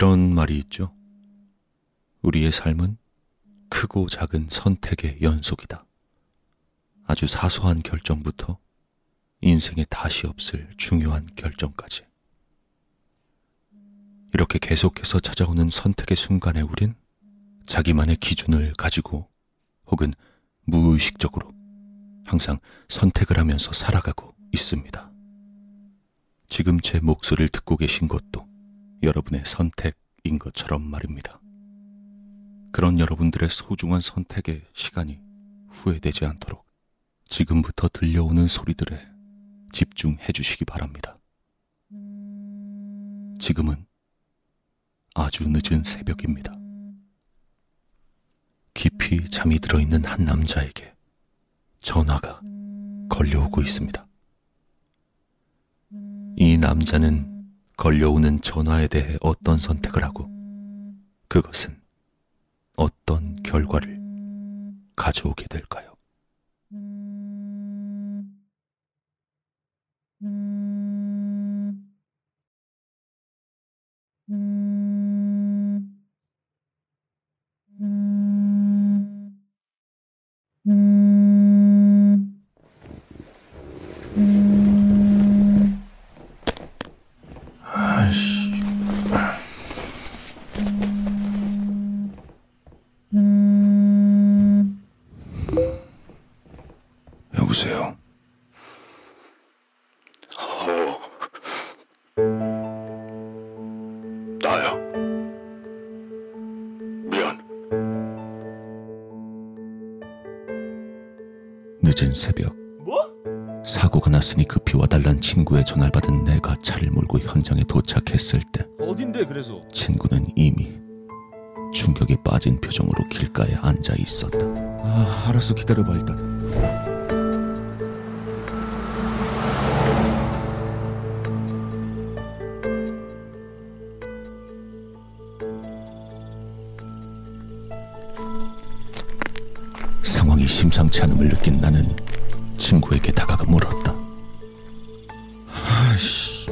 그런 말이 있죠. 우리의 삶은 크고 작은 선택의 연속이다. 아주 사소한 결정부터 인생에 다시 없을 중요한 결정까지. 이렇게 계속해서 찾아오는 선택의 순간에 우린 자기만의 기준을 가지고 혹은 무의식적으로 항상 선택을 하면서 살아가고 있습니다. 지금 제 목소리를 듣고 계신 것도 여러분의 선택인 것처럼 말입니다. 그런 여러분들의 소중한 선택의 시간이 후회되지 않도록 지금부터 들려오는 소리들에 집중해 주시기 바랍니다. 지금은 아주 늦은 새벽입니다. 깊이 잠이 들어있는 한 남자에게 전화가 걸려오고 있습니다. 이 남자는 걸려오는 전화에 대해 어떤 선택을 하고 그것은 어떤 결과를 가져오게 될까요? 늦은 새벽 뭐? 사고가 났으니 급히 와달란 친구의 전화를 받은 내가 차를 몰고 현장에 도착했을 때 어딘데 그래서? 친구는 이미 충격에 빠진 표정으로 길가에 앉아 있었다. 아, 알았어 기다려봐 일단. 심상치 않음을 느낀 나는 친구에게 다가가 물었다. 아이씨.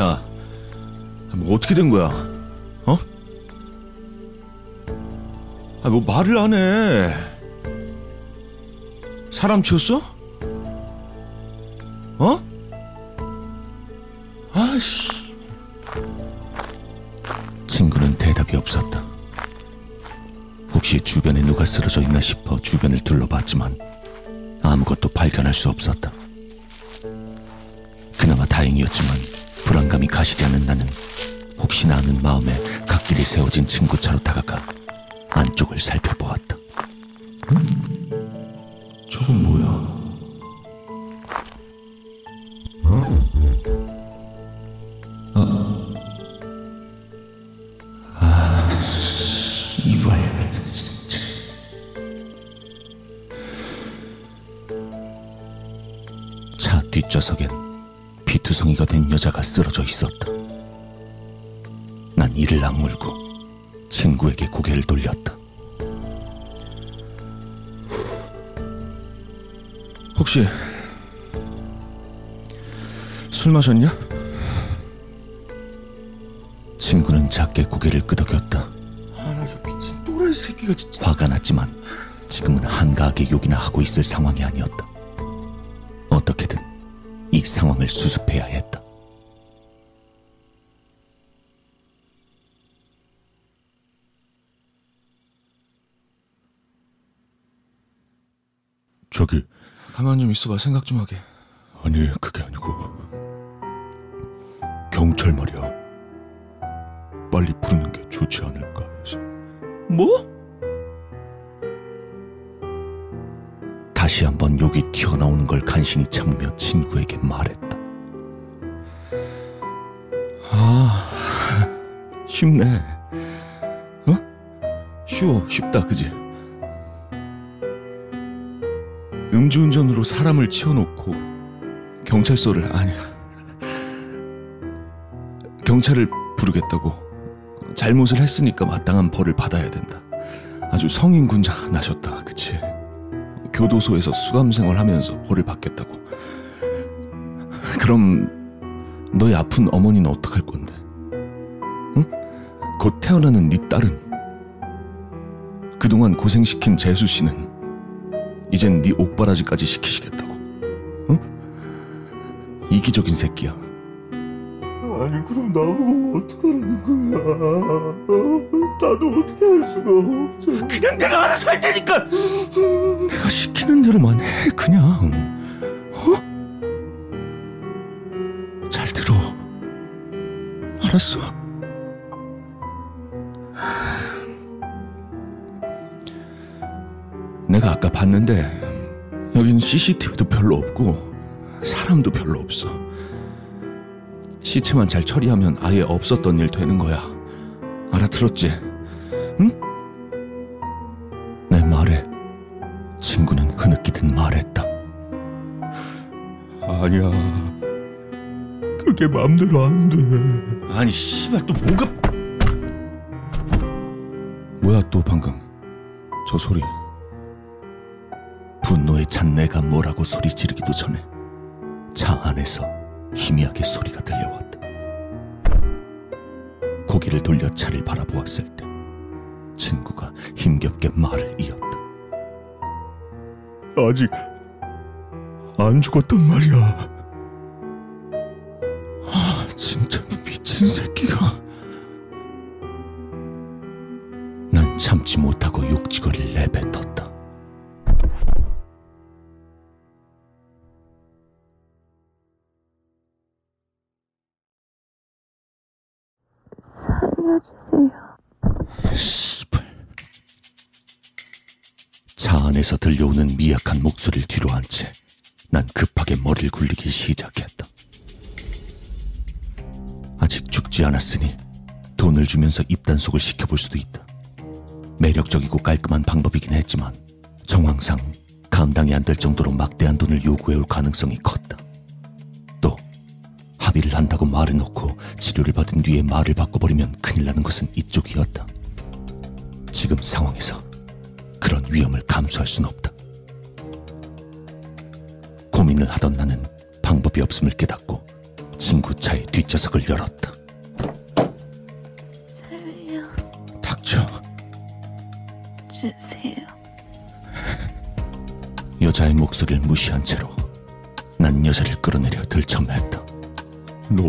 야, 뭐 어떻게 된 거야? 어? 아, 뭐 말을 안 해. 사람 치웠어? 어? 아이씨. 친구는 대답이 없었다. 혹시 주변에 누가 쓰러져 있나 싶어 주변을 둘러봤지만 아무것도 발견할 수 없었다. 그나마 다행이었지만 불안감이 가시지 않은 나는 혹시나 하는 마음에 갓길이 세워진 친구 차로 다가가 안쪽을 살펴보았다. 저건 뭐야? 뒷좌석엔 피투성이가 된 여자가 쓰러져 있었다. 난 이를 악물고 친구에게 고개를 돌렸다. 혹시 술 마셨냐? 친구는 작게 고개를 끄덕였다. 아나 저 미친 또라이 새끼가 진짜. 화가 났지만 지금은 한가하게 욕이나 하고 있을 상황이 아니었다. 이 상황을 수습해야 했다. 저기 가만 좀 있어봐 생각 좀 하게. 아니, 그게 아니고. 경찰 말이야. 빨리 부르는 게 좋지 않을까 해서. 뭐? 다시 한번 욕이 튀어나오는 걸 간신히 참으며 친구에게 말했다. 아 쉽네. 어? 쉬워 쉽다 그지? 음주운전으로 사람을 치워놓고 경찰서를 아니야 경찰을 부르겠다고 잘못을 했으니까 마땅한 벌을 받아야 된다. 아주 성인 군자 나셨다 그치? 교도소에서 수감 생활 하면서 벌을 받겠다고. 그럼 너희 아픈 어머니는 어떡할 건데? 응? 곧 태어나는 네 딸은 그동안 고생시킨 재수 씨는 이젠 네 옥바라지까지 시키시겠다고. 응? 이기적인 새끼야. 아니 그럼 나보고 어떡하라는 거야 나도 어떻게 할 수가 없어 그냥 내가 알아서 할 테니까. 내가 시키는 대로만 해 그냥. 어? 잘 들어. 알았어. 내가 아까 봤는데 여긴 CCTV도 별로 없고 사람도 별로 없어. 시체만 잘 처리하면 아예 없었던 일 되는 거야. 알아들었지? 응? 내 말에 친구는 흐느끼듯 말했다. 아니야 그게 맘대로 안 돼 아니 씨발 또 뭐가 뭐야 또 방금 저 소리 분노에 찬 내가 뭐라고 소리 지르기도 전에 차 안에서 희미하게 소리가 들려왔다. 고개를 돌려 차를 바라보았을 때 친구가 힘겹게 말을 이었다. 아직 안 죽었단 말이야. 아 진짜 미친 새끼가. 난 참지 못하고 욕지거리를 내뱉었다 주세요. 씨발. 차 안에서 들려오는 미약한 목소리를 뒤로 한 채 난 급하게 머리를 굴리기 시작했다. 아직 죽지 않았으니 돈을 주면서 입단속을 시켜볼 수도 있다. 매력적이고 깔끔한 방법이긴 했지만 정황상 감당이 안 될 정도로 막대한 돈을 요구해올 가능성이 컸다. 또 합의를 한다고 말해놓고 치료를 받은 뒤에 말을 바꿔버리면 큰일 나는 것은 이쪽이었다. 지금 상황에서 그런 위험을 감수할 순 없다. 고민을 하던 나는 방법이 없음을 깨닫고 친구 차의 뒷좌석을 열었다. 닥쳐. 살려주세요. 여자의 목소리를 무시한 채로 난 여자를 끌어내려 들쳐맸다. 너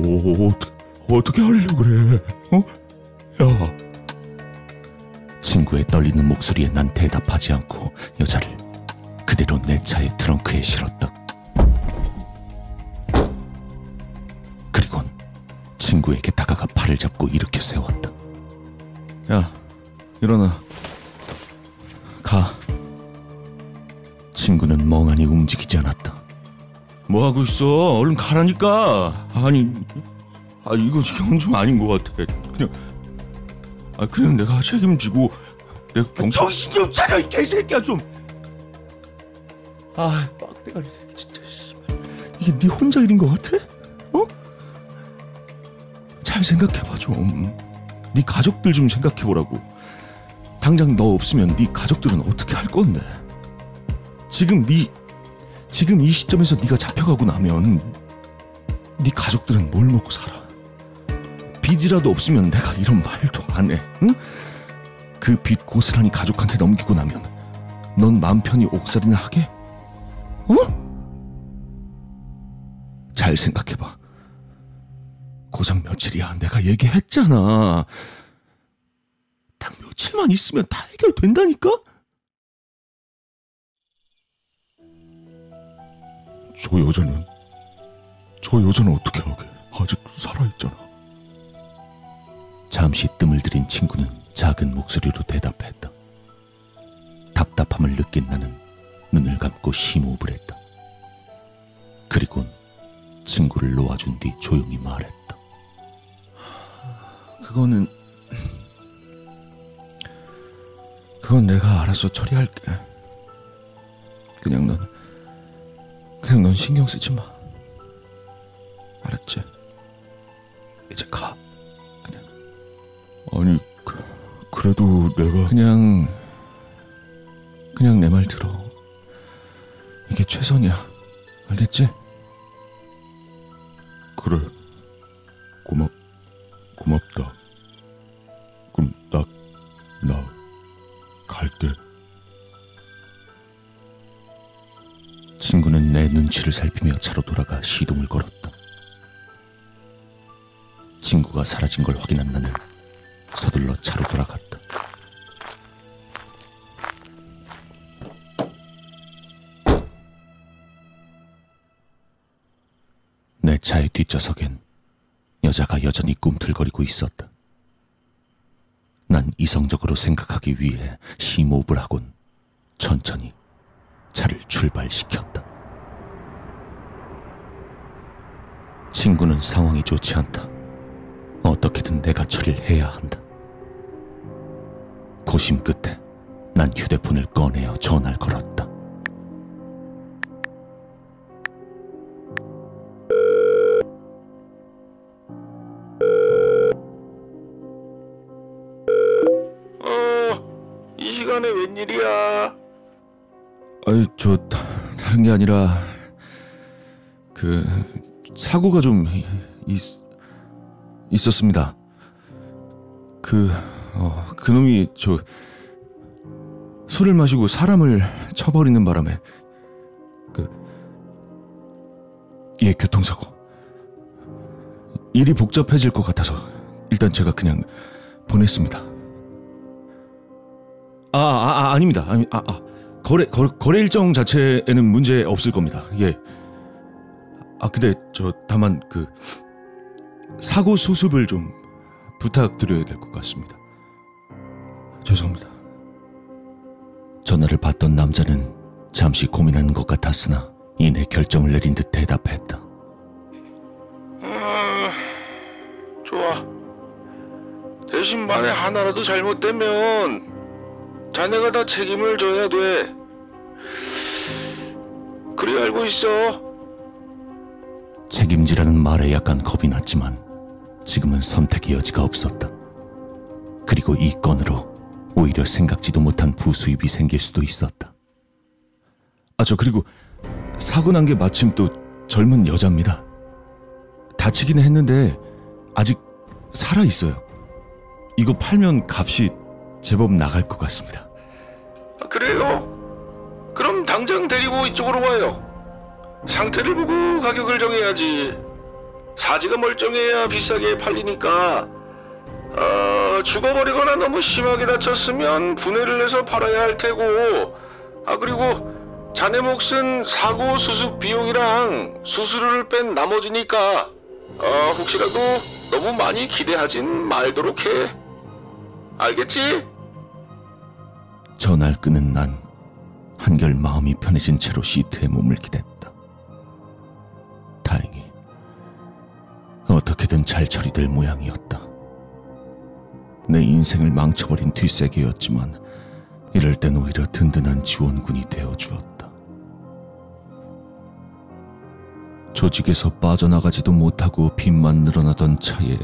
어떻게 어떻게 하려고 그래 어? 야 친구의 떨리는 목소리에 난 대답하지 않고 여자를 그대로 내 차의 트렁크에 실었다. 그리곤 친구에게 다가가 팔을 잡고 일으켜 세웠다. 야, 일어나. 가. 친구는 멍하니 움직이지 않았다. 뭐 하고 있어? 얼른 가라니까. 아니, 아 이거 지금 좀 아닌 것 같아. 그냥, 아 그냥 내가 책임지고 내가 경찰. 정신 좀 차려 이 개새끼야 좀. 아, 빡대가리 새끼 진짜. 씨발. 이게 네 혼자 일인 것 같아? 어? 잘 생각해봐 좀. 네 가족들 좀 생각해보라고. 당장 너 없으면 네 가족들은 어떻게 할 건데? 지금 네 지금 이 시점에서 네가 잡혀가고 나면 네 가족들은 뭘 먹고 살아? 빚이라도 없으면 내가 이런 말도 안 해. 응? 그 빚 고스란히 가족한테 넘기고 나면 넌맘 편히 옥살이나 하게? 어? 잘 생각해봐. 고작 며칠이야. 내가 얘기했잖아. 딱 며칠만 있으면 다 해결된다니까? 저 여자는 저 여자는 어떻게 하게 아직 살아있잖아 잠시 뜸을 들인 친구는 작은 목소리로 대답했다. 답답함을 느낀 나는 눈을 감고 심호흡을 했다. 그리곤 친구를 놓아준 뒤 조용히 말했다. 그거는 그건 내가 알아서 처리할게. 그냥 넌 그냥 넌 신경 쓰지 마. 알았지? 이제 가. 아니 그, 그래도 내가 그냥 그냥 내 말 들어. 이게 최선이야. 알겠지? 그래 고맙 눈치를 살피며 차로 돌아가 시동을 걸었다. 친구가 사라진 걸 확인한 나는 서둘러 차로 돌아갔다. 내 차의 뒷좌석엔 여자가 여전히 꿈틀거리고 있었다. 난 이성적으로 생각하기 위해 심호흡을 하곤 천천히 차를 출발시켰다. 친구는 상황이 좋지 않다. 어떻게든 내가 처리를 해야 한다. 고심 끝에 난 휴대폰을 꺼내어 전화를 걸었다. 어, 이 시간에 웬일이야? 아니 저 다- 다른 게 아니라 그 사고가 좀 이- 있, 있었습니다. 그 어, 그놈이 저 술을 마시고 사람을 쳐버리는 바람에 그 예 교통사고 일이 복잡해질 것 같아서 일단 제가 그냥 보냈습니다. 아, 아, 아 아닙니다. 아니, 아, 아. 거래, 거래 거래 일정 자체에는 문제 없을 겁니다. 예. 아 근데 저 다만 그 사고 수습을 좀 부탁드려야 될 것 같습니다. 죄송합니다. 전화를 받던 남자는 잠시 고민하는 것 같았으나 이내 결정을 내린 듯 대답했다. 음, 좋아. 대신 만에 하나라도 잘못되면 자네가 다 책임을 져야 돼. 그리 알고 있어. 책임지라는 말에 약간 겁이 났지만 지금은 선택의 여지가 없었다. 그리고 이 건으로 오히려 생각지도 못한 부수입이 생길 수도 있었다. 아 저 그리고 사고 난 게 마침 또 젊은 여자입니다. 다치기는 했는데 아직 살아 있어요. 이거 팔면 값이 제법 나갈 것 같습니다. 아, 그래요? 그럼 당장 데리고 이쪽으로 와요. 상태를 보고 가격을 정해야지. 사지가 멀쩡해야 비싸게 팔리니까. 어, 죽어버리거나 너무 심하게 다쳤으면 분해를 해서 팔아야 할 테고. 아, 그리고 자네 몫은 사고 수습 비용이랑 수수료를 뺀 나머지니까. 어, 혹시라도 너무 많이 기대하진 말도록 해. 알겠지? 전화를 끄는 난 한결 마음이 편해진 채로 시트에 몸을 기댔다. 어떻게든 잘 처리될 모양이었다. 내 인생을 망쳐버린 뒷세계였지만 이럴 땐 오히려 든든한 지원군이 되어주었다. 조직에서 빠져나가지도 못하고 빚만 늘어나던 차에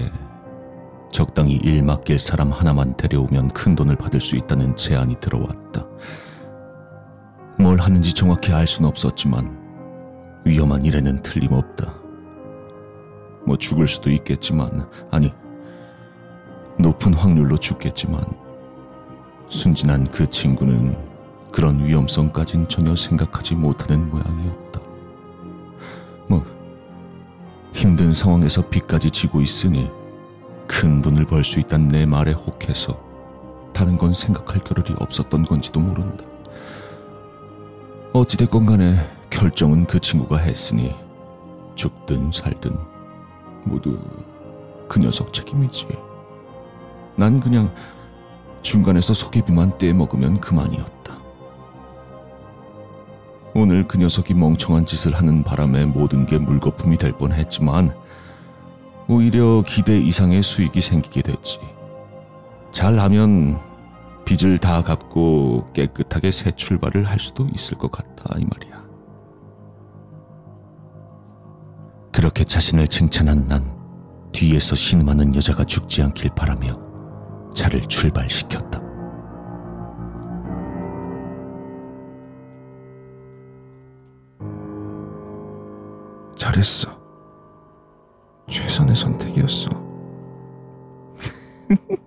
적당히 일 맡길 사람 하나만 데려오면 큰 돈을 받을 수 있다는 제안이 들어왔다. 뭘 하는지 정확히 알 수는 없었지만 위험한 일에는 틀림없다. 뭐 죽을 수도 있겠지만 아니 높은 확률로 죽겠지만 순진한 그 친구는 그런 위험성까진 전혀 생각하지 못하는 모양이었다. 뭐 힘든 상황에서 빚까지 지고 있으니 큰 돈을 벌 수 있다는 내 말에 혹해서 다른 건 생각할 겨를이 없었던 건지도 모른다. 어찌됐건 간에 결정은 그 친구가 했으니 죽든 살든 모두 그 녀석 책임이지. 난 그냥 중간에서 소개비만 떼먹으면 그만이었다. 오늘 그 녀석이 멍청한 짓을 하는 바람에 모든 게 물거품이 될 뻔했지만 오히려 기대 이상의 수익이 생기게 됐지. 잘하면 빚을 다 갚고 깨끗하게 새 출발을 할 수도 있을 것 같다 이 말이야. 그렇게 자신을 칭찬한 난 뒤에서 신음하는 여자가 죽지 않길 바라며 차를 출발시켰다. 잘했어. 최선의 선택이었어.